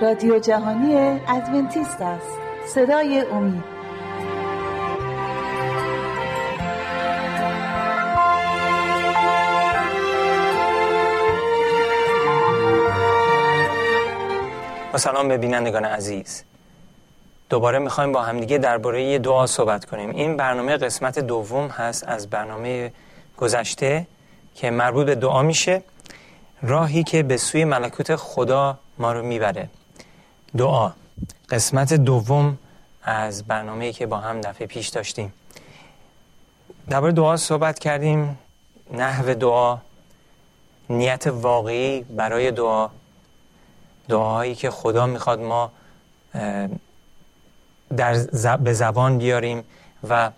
رادیو جهانی ادونتیست است. صدای امید. با سلام به بینندگان عزیز. دوباره می‌خوایم با همدیگه درباره دعا صحبت کنیم. این برنامه قسمت دوم هست از برنامه گذشته که مربوط به دعا میشه. راهی که به سوی ملکوت خدا ما رو می‌بره. دعا. قسمت دوم از برنامه‌ای که با هم دفعه پیش داشتیم. درباره دعا صحبت کردیم. نحو دعا. نیت واقعی برای دعا. دعاهایی که خدا می‌خواد ما در به زبان بیاریم و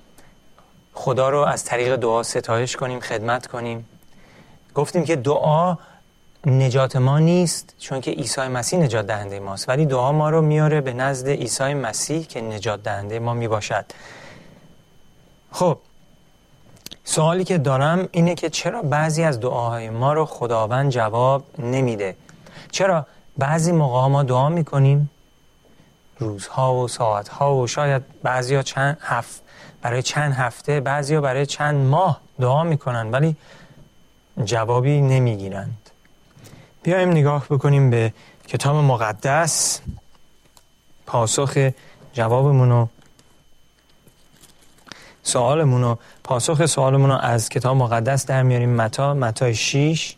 خدا رو از طریق دعا ستایش کنیم خدمت کنیم. گفتیم که دعا نجات ما نیست چون که عیسی مسیح نجات دهنده ماست. ولی دعا ما رو میاره به نزد عیسی مسیح که نجات دهنده ما می باشد خب سوالی که دارم اینه که چرا بعضی از دعاهای ما رو خداوند جواب نمیده؟ چرا بعضی موقع ما دعا می‌کنیم؟ روزها و ساعتها و شاید بعضی ها چند هفت برای چند هفته بعضی ها برای چند ماه دعا می‌کنن ولی جوابی نمی‌گیرند بیایم نگاه بکنیم به کتاب مقدس. پاسخ جوابمون و سوالمون و پاسخ سوالمون رو از کتاب مقدس در میاریم. متا متا 6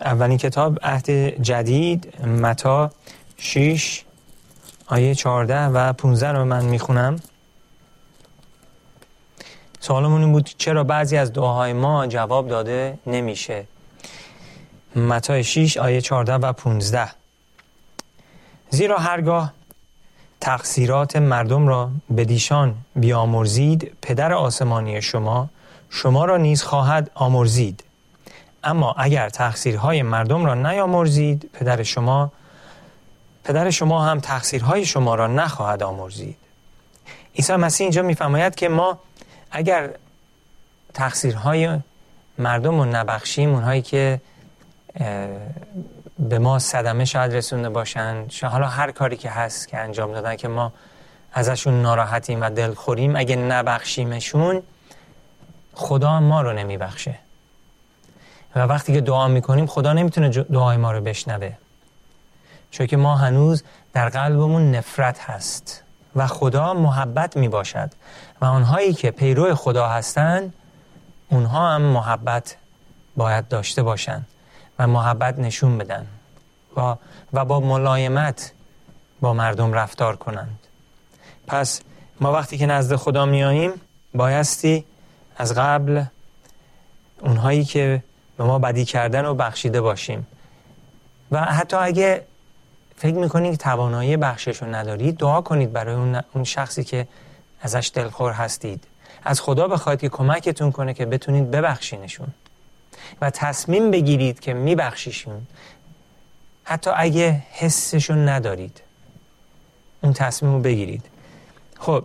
اولین کتاب عهد جدید. متا 6 آیه 14 و 15 رو من می‌خونم. سوالمون این بود چرا بعضی از دعاهای ما جواب داده نمیشه؟ متا 6 آیه 14 و 15 زیرا هرگاه تقصیرات مردم را به دیشان بیامرزید پدر آسمانی شما شما را نیز خواهد آمرزید. اما اگر تقصیرهای مردم را نیامرزید پدر شما پدر شما هم تقصیرهای شما را نخواهد آمرزید. عیسی مسیح اینجا میفرماید که ما اگر تقصیرهای مردم رو نبخشیم اونهایی که به ما صدمه شاید رسونده باشن حالا هر کاری که هست که انجام دادن که ما ازشون ناراحتیم و دلخوریم اگه نبخشیمشون خدا ما رو نمیبخشه. و وقتی که دعا می‌کنیم خدا نمی‌تونه دعای ما رو بشنوه. چون که ما هنوز در قلبمون نفرت هست. و خدا محبت می باشد و آنهایی که پیرو خدا هستند اونها هم محبت باید داشته باشند و محبت نشون بدن و, و با ملایمت با مردم رفتار کنند. پس ما وقتی که نزد خدا میاییم بایستی از قبل اونهایی که به ما بدی کردن و بخشیده باشیم. و حتی اگه فکر می‌کنید که توانایی بخشش رو ندارید دعا کنید برای اون شخصی که ازش دلخور هستید. از خدا بخواید که کمکتون کنه که بتونید ببخشینشون. و تصمیم بگیرید که میبخشیشون. حتی اگه حسشون ندارید اون تصمیم رو بگیرید. خب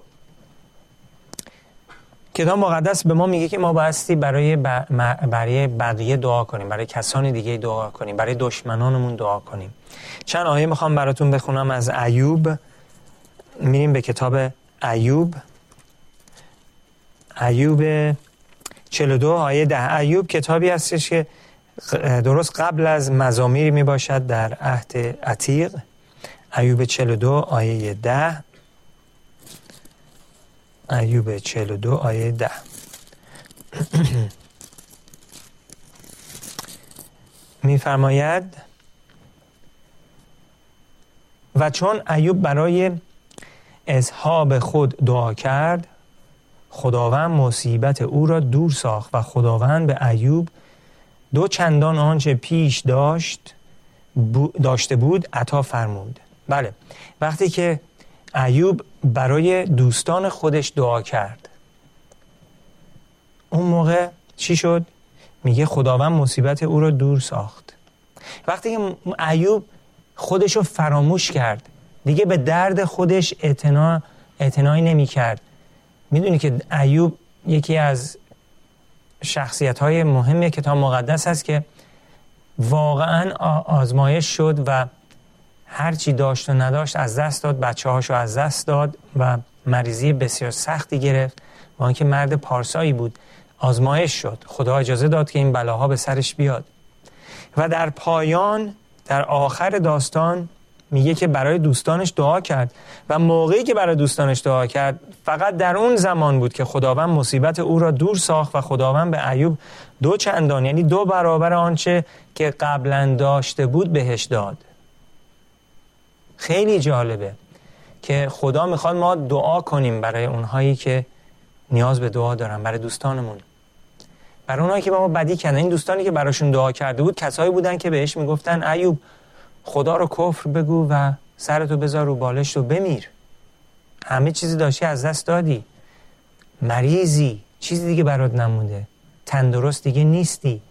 کتاب مقدس به ما میگه که ما بایستی برای برای بقیه دعا کنیم برای کسان دیگه دعا کنیم برای دشمنانمون دعا کنیم. چند آیه می‌خوام براتون بخونم از ایوب. میریم به کتاب ایوب. ایوب 42 آیه ده. ایوب کتابی هستش که درست قبل از مزامیر می باشد در عهد عتیق. ایوب 42 آیه ده. ایوب 42 آیه ده. میفرماید و چون ایوب برای اصحاب خود دعا کرد خداوند مصیبت او را دور ساخت و خداوند به ایوب دو چندان آنچه پیش داشت داشته بود عطا فرمود. بله. وقتی که ایوب برای دوستان خودش دعا کرد. اون موقع چی شد؟ میگه خداوند مصیبت او را دور ساخت. وقتی که ایوب خودش رو فراموش کرد دیگه به درد خودش اعتنا اعتنایی نمی کرد می‌دونی که ایوب یکی از شخصیت های مهم کتاب مقدس هست که واقعا آزمایش شد و هرچی داشت و نداشت از دست داد بچه هاشو از دست داد و مریضی بسیار سختی گرفت. و آنکه مرد پارسایی بود آزمایش شد. خدا اجازه داد که این بلاها به سرش بیاد. و در پایان در آخر داستان میگه که برای دوستانش دعا کرد. و موقعی که برای دوستانش دعا کرد فقط در اون زمان بود که خداوند مصیبت او را دور ساخت و خداوند به ایوب دو چندان یعنی دو برابر آنچه که قبلا داشته بود بهش داد. خیلی جالبه که خدا می‌خواد ما دعا کنیم برای اونهایی که نیاز به دعا دارن برای دوستانمون. برای اونهایی که با ما بدی کردن. این دوستانی که براشون دعا کرده بود کسایی بودن که بهش می‌گفتن ایوب خدا رو کفر بگو و سرتو بذار رو بالشت و بمیر. همه چیزی داشتی از دست دادی. مریضی چیزی دیگه برات نمونده. تندرست دیگه نیستی.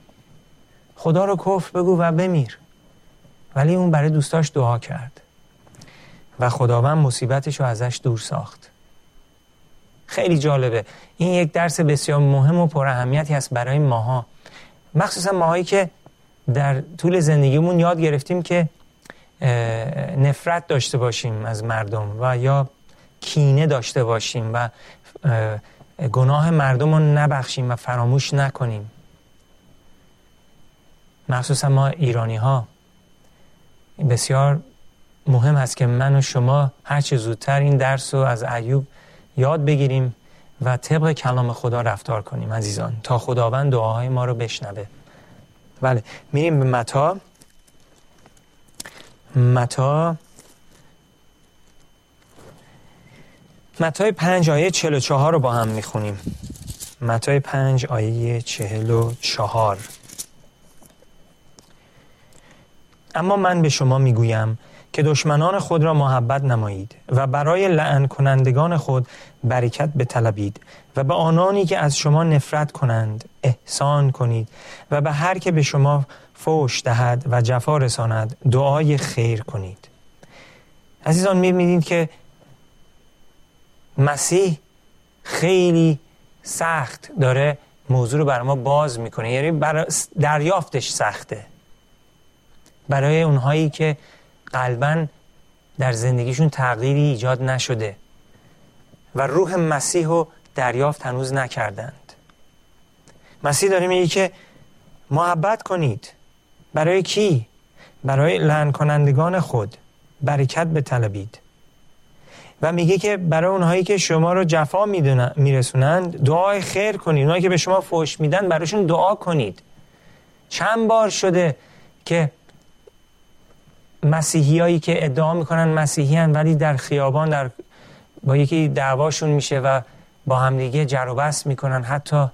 خدا رو کفر بگو و بمیر. ولی اون برای دوستاش دعا کرد. و خداوند مصیبتش رو ازش دور ساخت. خیلی جالبه. این یک درس بسیار مهم و پر اهمیتی هست برای ماها. مخصوصا ماهایی که در طول زندگیمون یاد گرفتیم که نفرت داشته باشیم از مردم و یا کینه داشته باشیم و گناه مردم رو نبخشیم و فراموش نکنیم. مخصوصا ما ایرانی ها بسیار مهم هست که من و شما هرچه زودتر این درس رو از ایوب یاد بگیریم و طبق کلام خدا رفتار کنیم عزیزان. تا خداوند دعاهای ما رو بشنوه. بله میریم به متا. متا. متای پنج آیه چهل و چهار رو با هم می‌خونیم. متای پنج آیه چهل و چهار. اما من به شما می‌گویم که دشمنان خود را محبت نمایید و برای لعن کنندگان خود برکت بطلبید و به آنانی که از شما نفرت کنند احسان کنید و به هر که به شما فوش دهد و جفا رساند دعای خیر کنید. عزیزان می‌بینید که مسیح خیلی سخت داره موضوع رو برای ما باز می‌کنه. یعنی دریافتش سخته. برای اونهایی که قلبا در زندگیشون تغییری ایجاد نشده و روح مسیح رو دریافت هنوز نکردند. مسیح داره میگه که محبت کنید. برای کی؟ برای لعن کنندگان خود. برکت بطلبید و میگه که برای اونهایی که شما رو جفا میرسونند دعای خیر کنید. اونهایی که به شما فوش میدن براشون دعا کنید. چند بار شده که مسیحی هایی که ادعا می‌کنن مسیحی هن ولی در خیابان در با یکی دعواشون میشه و با همدیگه جر و بس می‌کنن حتی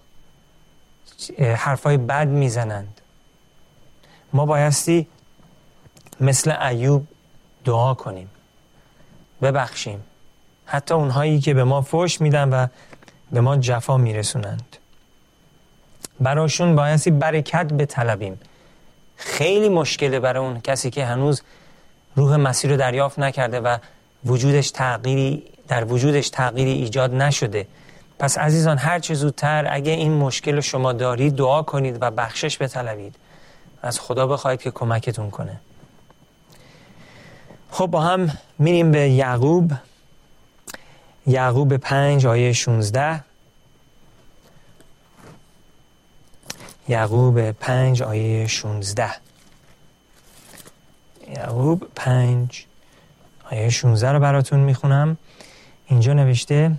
حرفای بد می‌زنند. ما بایستی مثل ایوب دعا کنیم. ببخشیم. حتی اونهایی که به ما فوش میدن و به ما جفا میرسونند. براشون بایستی برکت بطلبیم. خیلی مشکله برای اون کسی که هنوز روح مسیح رو دریافت نکرده و وجودش تغییری در وجودش تغییری ایجاد نشده. پس عزیزان هر چه زودتر اگه این مشکل رو شما دارید دعا کنید و بخشش بطلبید. از خدا بخواید که کمکتون کنه. خب با هم میریم به یعقوب. یعقوب پنج آیه 16 یعقوب پنج آیه 16 یعقوب پنج. آیه 16 رو براتون می‌خونم. اینجا نوشته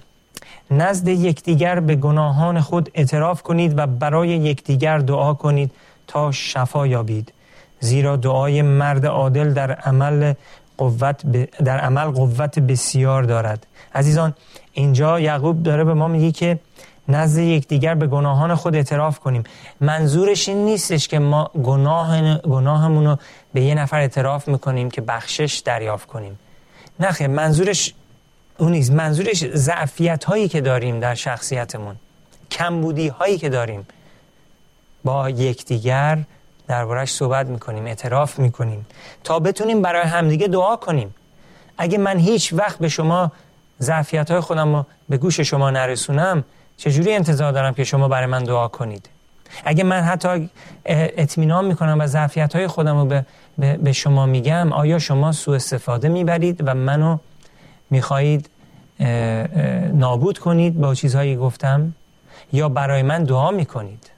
نزد یکدیگر به گناهان خود اعتراف کنید و برای یکدیگر دعا کنید تا شفا یابید. زیرا دعای مرد عادل در عمل قوت در عمل قوت بسیار دارد. عزیزان اینجا یعقوب داره به ما میگه که نزد یکدیگر به گناهان خود اعتراف کنیم. منظورش این نیستش که ما گناه گناهمون رو به یه نفر اعتراف می‌کنیم که بخشش دریافت کنیم. نه منظورش اون نیست. منظورش ضعفیت هایی که داریم در شخصیتمون کمبودی هایی که داریم. با یکدیگر دربارش صحبت می‌کنیم اعتراف می‌کنیم تا بتونیم برای همدیگه دعا کنیم. اگه من هیچ وقت به شما ضعفیت های خودم رو به گوش شما نرسونم چجوری انتظار دارم که شما برای من دعا کنید؟ اگه من حتی اطمینان می‌کنم و ظرفیت های خودم رو به, به شما میگم آیا شما سوء استفاده می‌برید و منو می‌خواهید نابود کنید با چیزهایی گفتم؟ یا برای من دعا می‌کنید؟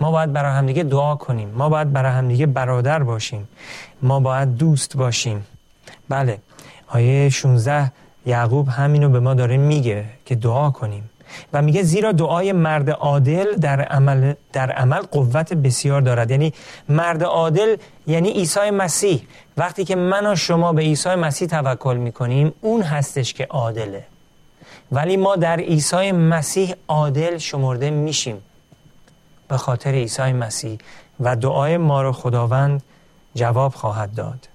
ما باید برای همدیگه دعا کنیم. ما باید برای همدیگه برادر باشیم. ما باید دوست باشیم. بله. آیه 16 یعقوب همینو به ما داره میگه که دعا کنیم. و میگه زیرا دعای مرد عادل در عمل, در عمل قوت بسیار دارد. یعنی مرد عادل یعنی عیسی مسیح. وقتی که من و شما به عیسی مسیح توکل می‌کنیم اون هستش که عادله. ولی ما در عیسی مسیح عادل شمرده میشیم. به خاطر عیسی مسیح و دعای ما رو خداوند جواب خواهد داد.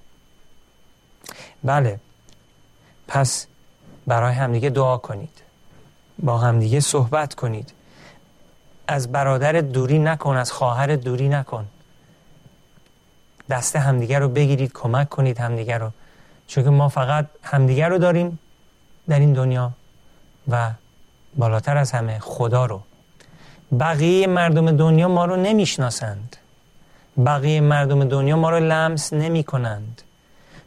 بله. پس برای همدیگه دعا کنید. با همدیگه صحبت کنید. از برادر دوری نکن از خواهر دوری نکن. دست همدیگه رو بگیرید کمک کنید همدیگه رو. چون ما فقط همدیگه رو داریم در این دنیا و بالاتر از همه خدا رو. بقیه مردم دنیا ما رو نمی‌شناسند. بقیه مردم دنیا ما رو لمس نمی کنند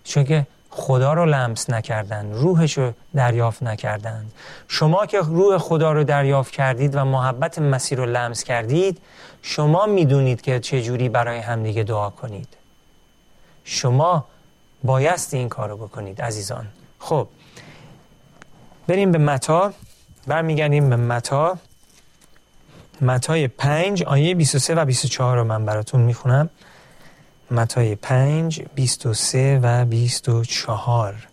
چون که خدا رو لمس نکردند روحش رو دریافت نکردند. شما که روح خدا رو دریافت کردید و محبت مسیر رو لمس کردید شما می‌دونید که چه جوری برای همدیگه دعا کنید. شما بایستی این کار رو بکنید عزیزان. خب بریم به متا. برمیگردیم به متا. متای 5 آیه 23 و 24 رو من براتون می‌خونم. متای 5 23 و 24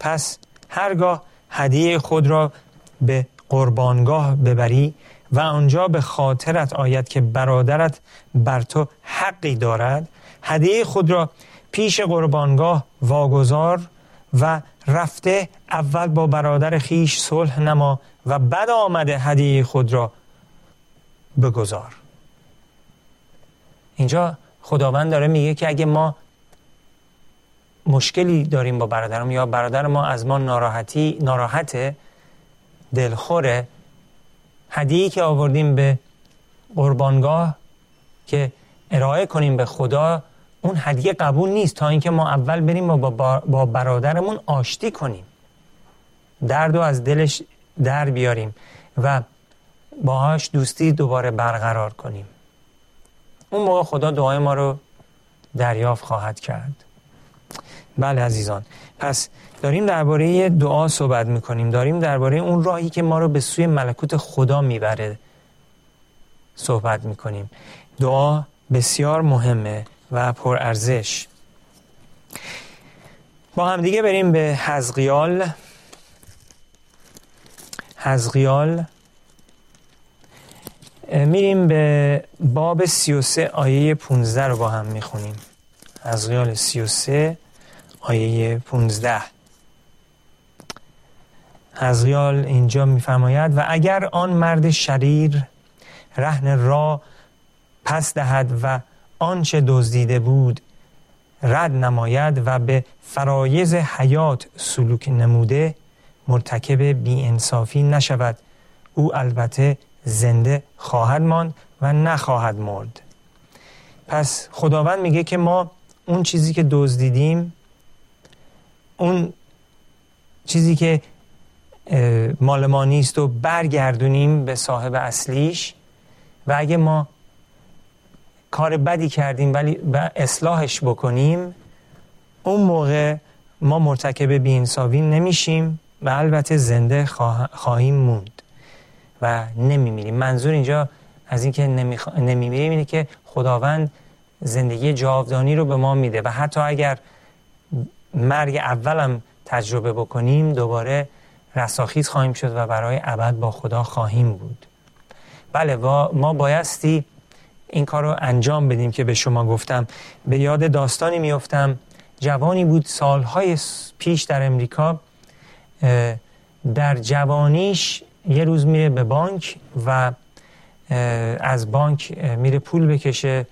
پس هرگاه هدیه خود را به قربانگاه ببری و آنجا به خاطرت آید که برادرت بر تو حقی دارد هدیه خود را پیش قربانگاه واگذار و رفته اول با برادر خیش صلح نما و بعد آمده هدیه خود را بگذار. اینجا خداوند داره میگه که اگه ما مشکلی داریم با برادرم یا برادر ما از ما ناراحتی ناراحت دلخوره هدیه‌ای که آوردیم به قربانگاه که ارائه کنیم به خدا اون هدیه قبول نیست تا اینکه ما اول بریم و با, با برادرمون آشتی کنیم. درد و از دلش در بیاریم و باهاش دوستی دوباره برقرار کنیم. اون موقع خدا دعای ما رو دریافت خواهد کرد. بله عزیزان پس داریم درباره دعا صحبت می‌کنیم. داریم درباره اون راهی که ما رو به سوی ملکوت خدا می‌بره صحبت می‌کنیم. دعا بسیار مهمه و پرارزش با هم دیگه بریم به حزقیال. حزقیال میریم به باب 33 آیه 15 رو با هم می‌خونیم. حزقیال 33 آیه 15 حزقیال اینجا میفرماید و اگر آن مرد شریر رهن را پس دهد و آنچه دزدیده بود رد نماید و به فرایز حیات سلوک نموده مرتکب انصافی نشود. او البته زنده خواهد ماند و نخواهد مرد. پس خداوند میگه که ما اون چیزی که دزدیدیم اون چیزی که مال ما نیست و برگردونیم به صاحب اصلیش و اگه ما کار بدی کردیم ولی اصلاحش بکنیم اون موقع ما مرتکب بینصاوی نمیشیم و البته زنده خواهیم موند. و نمیمیریم منظور اینجا از اینکه نمیمیریم اینه که خداوند زندگی جاودانی رو به ما میده و حتی اگر مرگ اولم تجربه بکنیم دوباره رساخیز خواهیم شد و برای ابد با خدا خواهیم بود. بله و ما بایستی این کار رو انجام بدیم که به شما گفتم. به یاد داستانی میفتم. جوانی بود سالهای پیش در امریکا در جوانیش یه روز میره به بانک و از بانک میره پول بکشه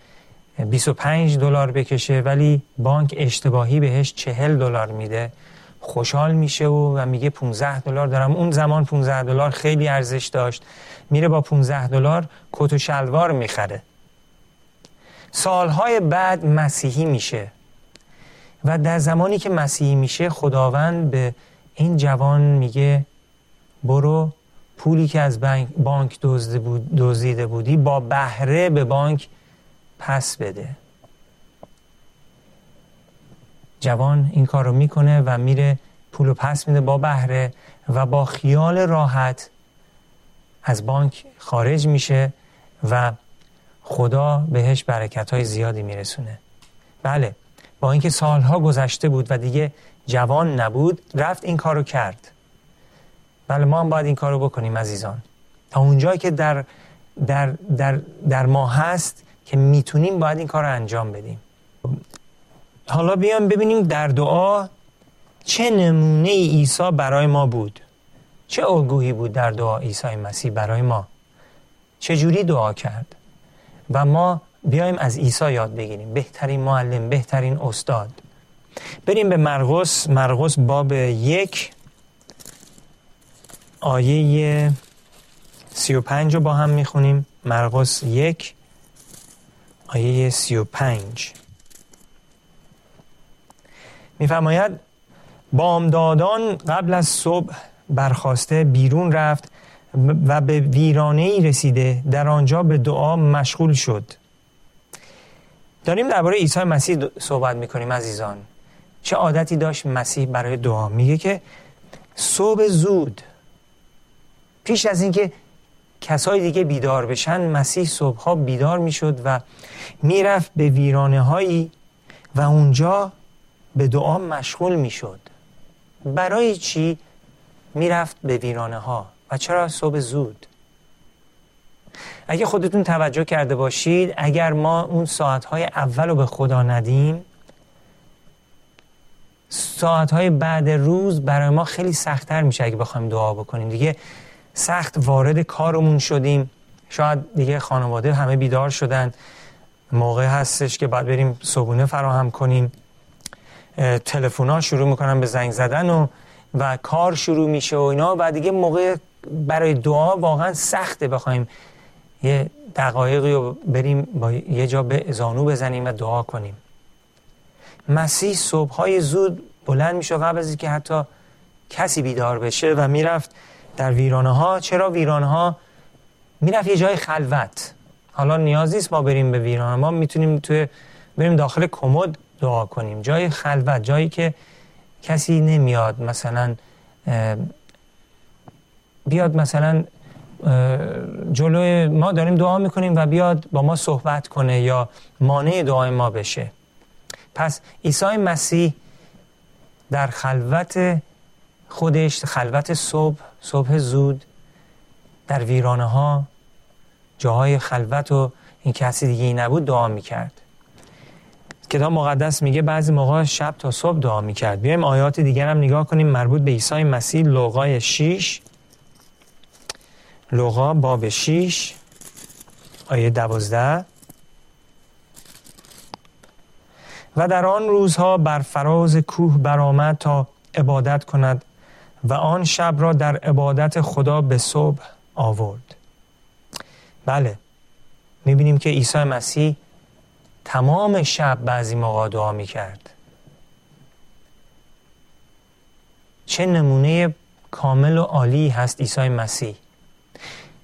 25 دلار بکشه ولی بانک اشتباهی بهش 40 دلار میده. خوشحال میشه و, و میگه 15 دلار دارم. اون زمان 15 دلار خیلی ارزش داشت. میره با 15 دلار کت و شلوار می‌خره. سالهای بعد مسیحی میشه. و در زمانی که مسیحی میشه خداوند به این جوان میگه برو پولی که از بانک دزدیده بودی با بهره به بانک پس بده. جوان این کار رو می‌کنه و میره پول رو پس میده با بهره و با خیال راحت از بانک خارج میشه و خدا بهش برکت های زیادی میرسونه. بله با اینکه سالها گذشته بود و دیگه جوان نبود رفت این کارو کرد. بله ما هم باید این کارو بکنیم عزیزان. تا اونجایی که در, در, در, در ما هست که می‌تونیم باید این کار رو انجام بدیم. حالا بیام ببینیم در دعا چه نمونه عیسی برای ما بود. چه الگویی بود در دعا عیسی مسیح برای ما. چه جوری دعا کرد. و ما بیایم از عیسی یاد بگیریم. بهترین معلم بهترین استاد. بریم به مرقس. مرقس باب یک. آیه سی و پنج رو با هم می‌خونیم. مرقس یک آیه سی و پنج. میفرماید بامدادان قبل از صبح برخواسته بیرون رفت و به ویرانه ای رسیده. در آنجا به دعا مشغول شد. داریم درباره عیسی مسیح صحبت می‌کنیم عزیزان. چه عادتی داشت مسیح برای دعا؟ میگه که صبح زود پیش از اینکه کسای دیگه بیدار بشن مسیح صبحها بیدار می‌شد و می‌رفت به ویرانه هایی و اونجا به دعا مشغول می‌شد. برای چی می‌رفت به ویرانه ها و چرا صبح زود؟ اگه خودتون توجه کرده باشید اگر ما اون ساعتهای اول رو به خدا ندیم ساعتهای بعد روز برای ما خیلی سختتر میشه اگه بخوایم دعا بکنیم. دیگه سخت وارد کارمون شدیم. شاید دیگه خانواده همه بیدار شدن. موقع هستش که باید بریم صبونه فراهم کنیم. تلفن شروع می‌کنن به زنگ زدن و و کار شروع میشه و اینا. و دیگه موقع برای دعا واقعا سخته. بخوایم یه دقایقی رو بریم با یه جا به زانو بزنیم و دعا کنیم. مسیح صبحهای زود بلند میشه. قبل از اینکه حتی کسی بیدار بشه و می‌رفت. در ویرانه ها چرا ویرانه ها می‌رفت یه جای خلوت. حالا نیاز نیست ما بریم به ویرانه ما می‌تونیم توی بریم داخل کمد دعا کنیم. جای خلوت جایی که کسی نمیاد مثلا بیاد مثلا جلوی ما داریم دعا می‌کنیم و بیاد با ما صحبت کنه یا مانع دعای ما بشه. پس عیسی مسیح در خلوت خودش خلوت صبح صبح زود در ویرانه ها جاهای خلوت و این کسی دیگه نبود دعا می‌کرد. کتاب مقدس میگه بعضی موقع شب تا صبح دعا می‌کرد. بیایم آیات دیگر هم نگاه کنیم. مربوط به عیسی مسیح لوقای 6 لوقا باب 6 آیه 12 و در آن روزها بر فراز کوه برآمد تا عبادت کند. و آن شب را در عبادت خدا به صبح آورد. بله می‌بینیم که عیسی مسیح تمام شب بعضی موقع دعا می کرد چه نمونه کامل و عالی هست عیسی مسیح.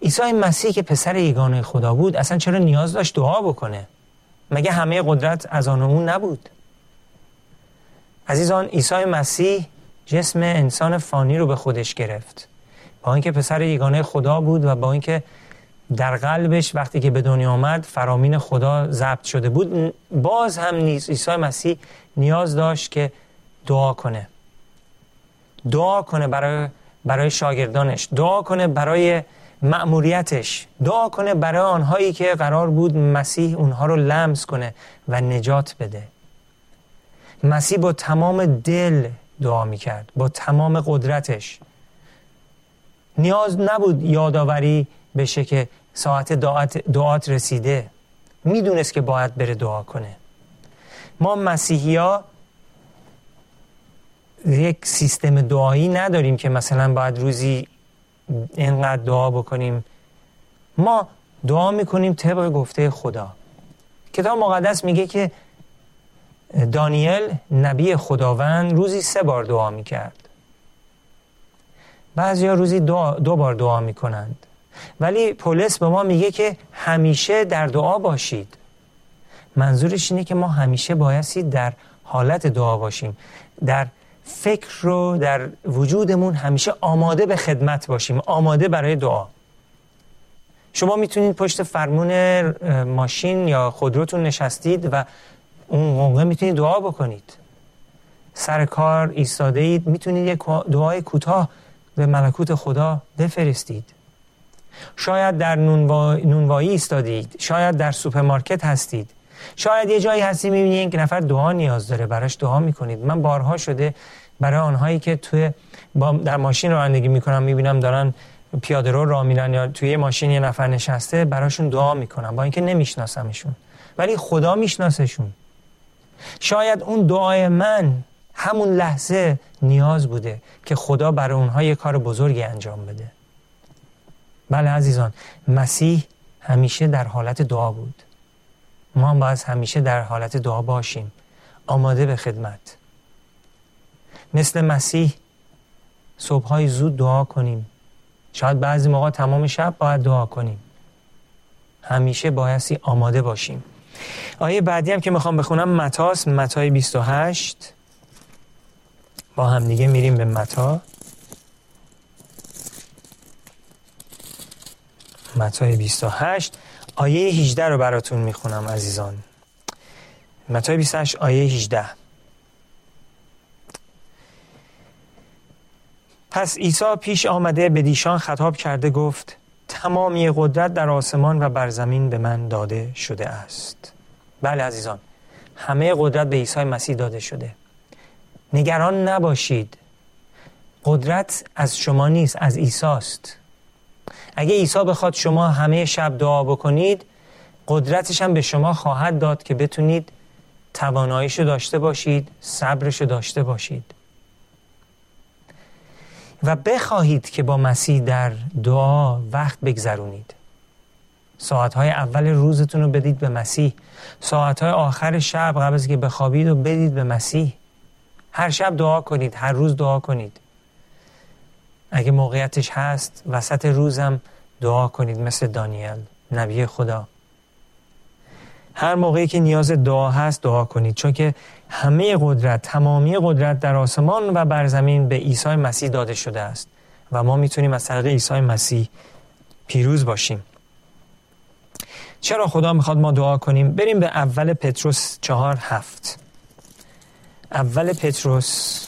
عیسی مسیح که پسر یگانه خدا بود اصلا چرا نیاز داشت دعا بکنه؟ مگه همه قدرت از آن اون نبود؟ عزیزان عیسی مسیح جسم انسان فانی رو به خودش گرفت. با اینکه پسر یگانه خدا بود و با اینکه در قلبش وقتی که به دنیا آمد فرامین خدا ضبط شده بود باز هم نیست عیسی مسیح نیاز داشت که دعا کنه. دعا کنه برای برای شاگردانش دعا کنه برای مأموریتش دعا کنه برای آنهایی که قرار بود مسیح اونها رو لمس کنه و نجات بده. مسیح با تمام دل دعا می‌کرد. با تمام قدرتش. نیاز نبود یادآوری بشه که ساعت دعات, دعات رسیده. می‌دونست که باید بره دعا کنه. ما مسیحی ها یک سیستم دعایی نداریم که مثلا باید روزی اینقدر دعا بکنیم. ما دعا می‌کنیم طبق گفته خدا. کتاب مقدس میگه که دانیل نبی خداوند روزی سه بار دعا می‌کرد. بعضی ها روزی دو, دو بار دعا می‌کنند. ولی پولس به ما میگه که همیشه در دعا باشید. منظورش اینه که ما همیشه بایستی در حالت دعا باشیم. در فکر رو در وجودمون همیشه آماده به خدمت باشیم. آماده برای دعا. شما می‌تونید پشت فرمون ماشین یا خودروتون نشستید و اون موقع می‌تونید دعا بکنید. سر کار ایستاده اید می‌تونید یک دعای کوتاه به ملکوت خدا بفرستید. شاید در نونوایی ایستادید شاید در سوپرمارکت هستید. شاید یه جایی هستی می‌بینید یک نفر دعا نیاز داره براش دعا می‌کنید. من بارها شده برای آنهایی که توی در ماشین رانندگی می‌کنم می‌بینم دارن پیاده رو راه میرن یا توی ماشین یه نفر نشسته براشون دعا می‌کنم. با اینکه نمیشناسمشون. ولی خدا میشناسشون. شاید اون دعای من همون لحظه نیاز بوده که خدا برای اونها یه کار بزرگی انجام بده. بله عزیزان مسیح همیشه در حالت دعا بود. ما هم باید همیشه در حالت دعا باشیم. آماده به خدمت. مثل مسیح صبحهای زود دعا کنیم. شاید بعضی موقع تمام شب باید دعا کنیم. همیشه بایستی آماده باشیم. آیه بعدی هم که می‌خوام بخونم متاس متای 28 با هم دیگه میریم به متا. متای 28 آیه 18 رو براتون می‌خونم عزیزان. متای 28 آیه 18 پس عیسی پیش آمده به دیشان خطاب کرده گفت تمامی قدرت در آسمان و بر زمین به من داده شده است. بله عزیزان همه قدرت به عیسی مسیح داده شده. نگران نباشید. قدرت از شما نیست از عیسی است اگه عیسی بخواد شما همه شب دعا بکنید قدرتش هم به شما خواهد داد که بتونید تواناییشو داشته باشید صبرشو داشته باشید. و بخواهید که با مسیح در دعا وقت بگذرونید. ساعتهای اول روزتون رو بدید به مسیح. ساعتهای آخر شب قبل از که بخوابید و بدید به مسیح. هر شب دعا کنید هر روز دعا کنید. اگه موقعیتش هست وسط روزم دعا کنید مثل دانیل نبی خدا. هر موقعی که نیاز دعا هست دعا کنید. چون که همه قدرت تمامی قدرت در آسمان و بر زمین به عیسی مسیح داده شده است. و ما می‌تونیم از طریق عیسی مسیح پیروز باشیم. چرا خدا می‌خواد ما دعا کنیم؟ بریم به اول پتروس چهار هفت. اول پتروس.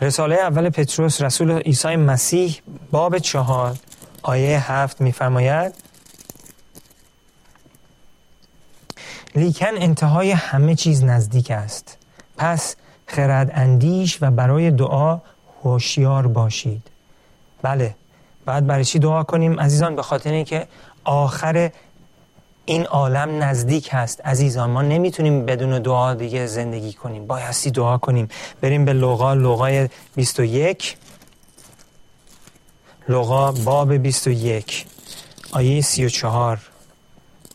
رساله اول پتروس رسول عیسی مسیح باب چهار آیه هفت میفرماید لیکن انتهای همه چیز نزدیک است. پس خرد اندیش و برای دعا هوشیار باشید. بله بعد برای چی دعا کنیم؟ عزیزان به خاطر اینکه آخر این عالم نزدیک هست. عزیزان ما نمی‌تونیم بدون دعا دیگه زندگی کنیم. بایستی دعا کنیم. بریم به لغا لغای 21 لغا باب 21 آیه 34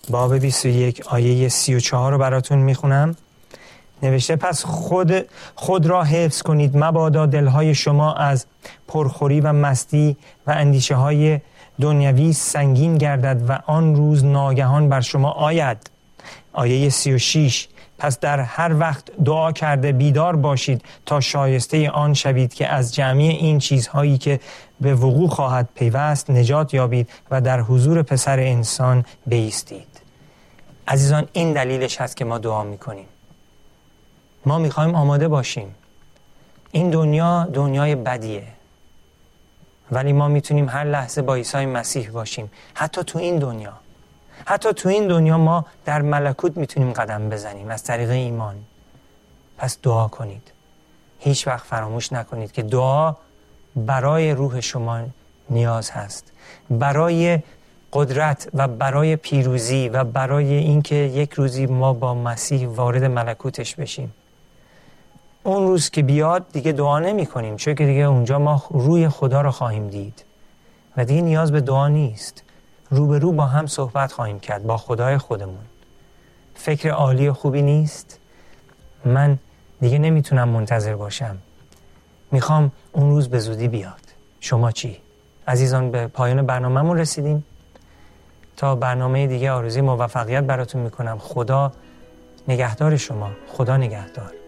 باب 21 آیه 34 رو براتون می‌خونم. نوشته پس خود, خود را حفظ کنید مبادا دلهای شما از پرخوری و مستی و اندیشه های دنیوی سنگین گردد و آن روز ناگهان بر شما آید. آیه 36 پس در هر وقت دعا کرده بیدار باشید تا شایسته آن شوید که از جمعی این چیزهایی که به وقوع خواهد پیوست نجات یابید و در حضور پسر انسان بیستید. عزیزان این دلیلش هست که ما دعا می‌کنیم. ما می‌خوایم آماده باشیم. این دنیا دنیای بدیه. ولی ما می‌تونیم هر لحظه با عیسی مسیح باشیم. حتی تو این دنیا. حتی تو این دنیا ما در ملکوت می‌تونیم قدم بزنیم. از طریق ایمان. پس دعا کنید. هیچ وقت فراموش نکنید که دعا برای روح شما نیاز هست. برای قدرت و برای پیروزی و برای اینکه یک روزی ما با مسیح وارد ملکوتش بشیم. اون روز که بیاد دیگه دعا نمی کنیم چون که دیگه اونجا ما روی خدا رو خواهیم دید. و دیگه نیاز به دعا نیست. رو به رو با هم صحبت خواهیم کرد با خدای خودمون. فکر عالی و خوبی نیست؟ من دیگه نمی‌تونم منتظر باشم. می‌خوام اون روز به زودی بیاد. شما چی؟ عزیزان به پایان برنامهمون رسیدیم. تا برنامه دیگه آرزوی موفقیت براتون می‌کنم. خدا نگهدار شما. خدا نگهدار.